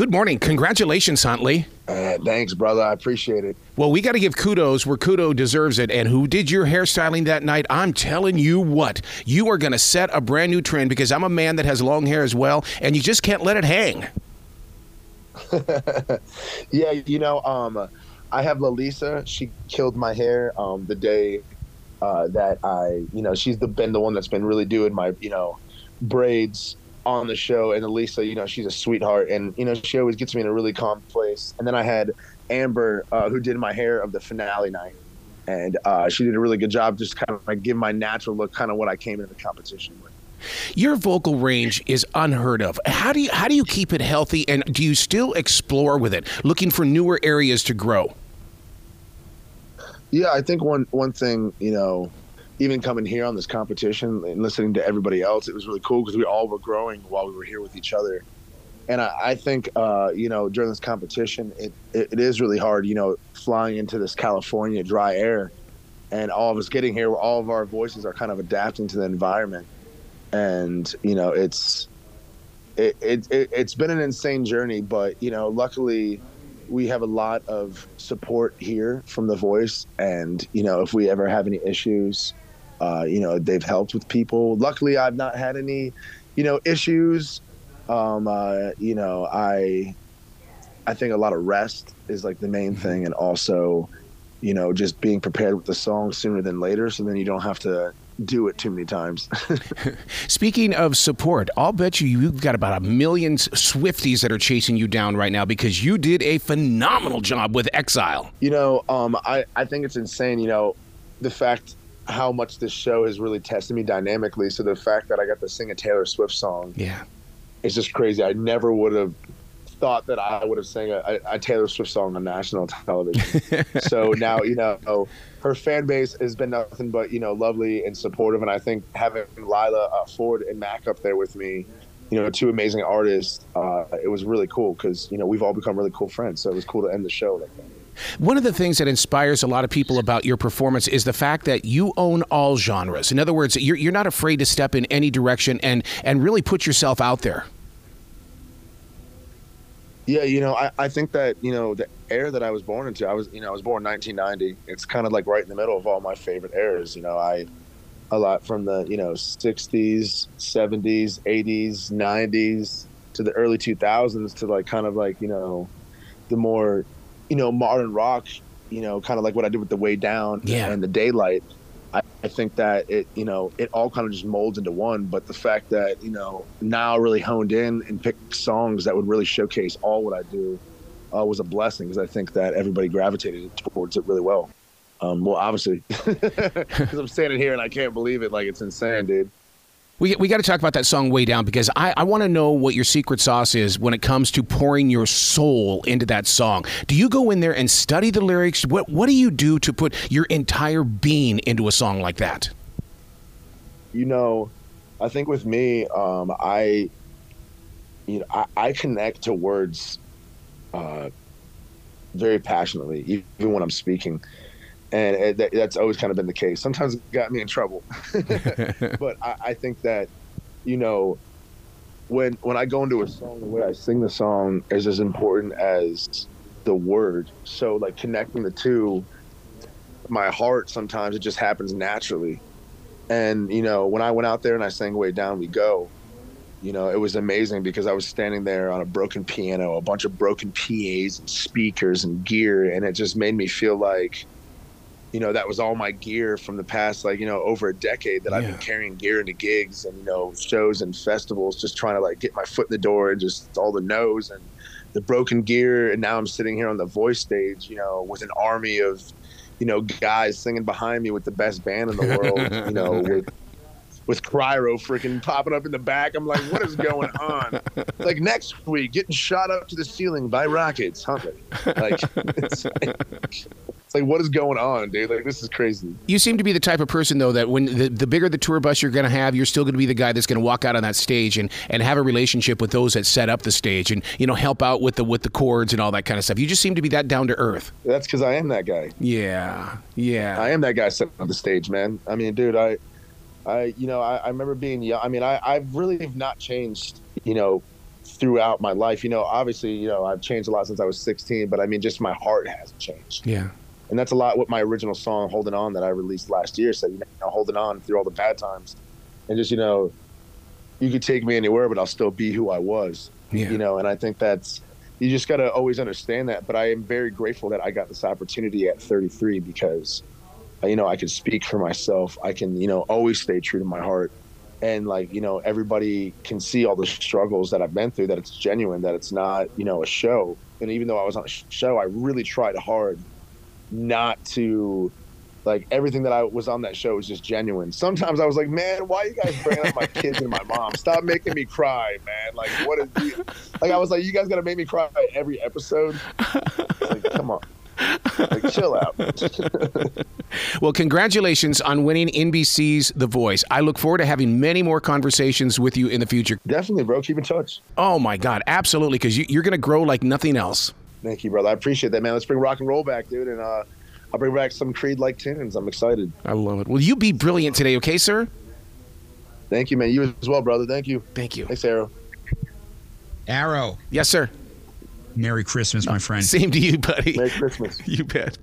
good morning. Congratulations, Huntley. Uh, thanks, brother. I appreciate it. Well, we got to give kudos where kudo deserves it. And who did your hairstyling that night? I'm telling you what, you are going to set a brand new trend because I'm a man that has long hair as well, and you just can't let it hang. yeah, you know, um, I have Lalisa. She killed my hair um, the day uh, that I, you know, she's the, been the one that's been really doing my, you know, braids on the show. And Elisa, you know, she's a sweetheart, and you know, she always gets me in a really calm place. And then I had Amber, uh, who did my hair of the finale night, and uh, she did a really good job, just kind of like give my natural look, kind of what I came into the competition with. Your vocal range is unheard of. How do you how do you keep it healthy, and do you still explore with it, looking for newer areas to grow? Yeah, I think one one thing you know, even coming here on this competition and listening to everybody else, it was really cool because we all were growing while we were here with each other. And I, I think uh, you know during this competition, it, it, it is really hard. You know, flying into this California dry air, and all of us getting here, all of our voices are kind of adapting to the environment, and you know it's it, it, it it's been an insane journey. But you know, luckily we have a lot of support here from The Voice, and you know, if we ever have any issues, uh, you know, they've helped with people. Luckily, I've not had any, you know, issues. Um, uh, you know, I, I think a lot of rest is like the main mm-hmm. thing, and also, you know, just being prepared with the song sooner than later, so then you don't have to do it too many times. Speaking of support, I'll bet you you've got about a million Swifties that are chasing you down right now because you did a phenomenal job with Exile. You know, um, I, I think it's insane, you know, the fact how much this show has really tested me dynamically. So the fact that I got to sing a Taylor Swift song, yeah, it's just crazy. I never would have thought that I would have sang a, a, Taylor Swift song on national television. so now, you know, her fan base has been nothing but, you know, lovely and supportive. And I think having Lila uh, Forde and Mac up there with me, you know, two amazing artists, uh, it was really cool because, you know, we've all become really cool friends. So it was cool to end the show like that. One of the things that inspires a lot of people about your performance is the fact that you own all genres. In other words, you're, you're not afraid to step in any direction and, and really put yourself out there. Yeah, you know, I, I think that, you know, the era that I was born into, I was, you know, I was born 1990. It's kind of like right in the middle of all my favorite eras. You know, I, a lot from the, you know, 60s, 70s, 80s, 90s to the early 2000s to like kind of like, you know, the more, you know, modern rock, you know, kind of like what I did with the way down yeah. and the daylight. I, I think that it, you know, it all kind of just molds into one. But the fact that, you know, now really honed in and picked songs that would really showcase all what I do uh, was a blessing because I think that everybody gravitated towards it really well. Um, well, obviously, because I'm standing here and I can't believe it. Like, it's insane, dude. We, we got to talk about that song way down because I, I want to know what your secret sauce is when it comes to pouring your soul into that song. Do you go in there and study the lyrics? What what do you do to put your entire being into a song like that? You know, I think with me, um, I you know I, I connect to words uh, very passionately, even when I'm speaking and it, that's always kind of been the case. Sometimes it got me in trouble, but I, I, think that you know when when I go into a song, the way I sing the song is as important as the word. So like connecting the two, my heart sometimes it just happens naturally. And you know when I went out there and I sang "Way Down We Go," you know it was amazing because I was standing there on a broken piano, a bunch of broken PAs and speakers and gear, and it just made me feel like you know that was all my gear from the past like you know over a decade that yeah. i've been carrying gear into gigs and you know shows and festivals just trying to like get my foot in the door and just all the no's and the broken gear and now i'm sitting here on the voice stage you know with an army of you know guys singing behind me with the best band in the world you know with with Cryo freaking popping up in the back. I'm like, what is going on? like next week, getting shot up to the ceiling by rockets, huh? Like, it's like, it's like, what is going on, dude? Like, this is crazy. You seem to be the type of person, though, that when the, the bigger the tour bus you're going to have, you're still going to be the guy that's going to walk out on that stage and, and have a relationship with those that set up the stage and, you know, help out with the with the cords and all that kind of stuff. You just seem to be that down to earth. That's because I am that guy. Yeah. Yeah. I am that guy setting up the stage, man. I mean, dude, I, I, you know, I, I remember being young. I mean, I, I really have not changed, you know, throughout my life. You know, obviously, you know, I've changed a lot since I was 16, but I mean, just my heart hasn't changed. Yeah. And that's a lot what my original song, Holding On, that I released last year said, you know, holding on through all the bad times. And just, you know, you could take me anywhere, but I'll still be who I was. Yeah. You know, and I think that's, you just got to always understand that. But I am very grateful that I got this opportunity at 33 because, uh, you know, I can speak for myself. I can, you know, always stay true to my heart and like you know everybody can see all the struggles that i've been through that it's genuine that it's not you know a show and even though i was on a show i really tried hard not to like everything that i was on that show was just genuine sometimes i was like man why are you guys bringing up my kids and my mom stop making me cry man like what is the, like i was like you guys gotta make me cry every episode like come on like chill out well, congratulations on winning NBC's The Voice. I look forward to having many more conversations with you in the future. Definitely, bro. Keep in touch. Oh, my God. Absolutely. Because you, are going to grow like nothing else. Thank you, brother. I appreciate that, man. Let's bring rock and roll back, dude. And uh, I'll bring back some Creed like tunes. I'm excited. I love it. Will you be brilliant today, okay, sir? Thank you, man. You as well, brother. Thank you. Thank you. Thanks, Arrow. Arrow. Yes, sir. Merry Christmas, my friend. Same to you, buddy. Merry Christmas. you bet.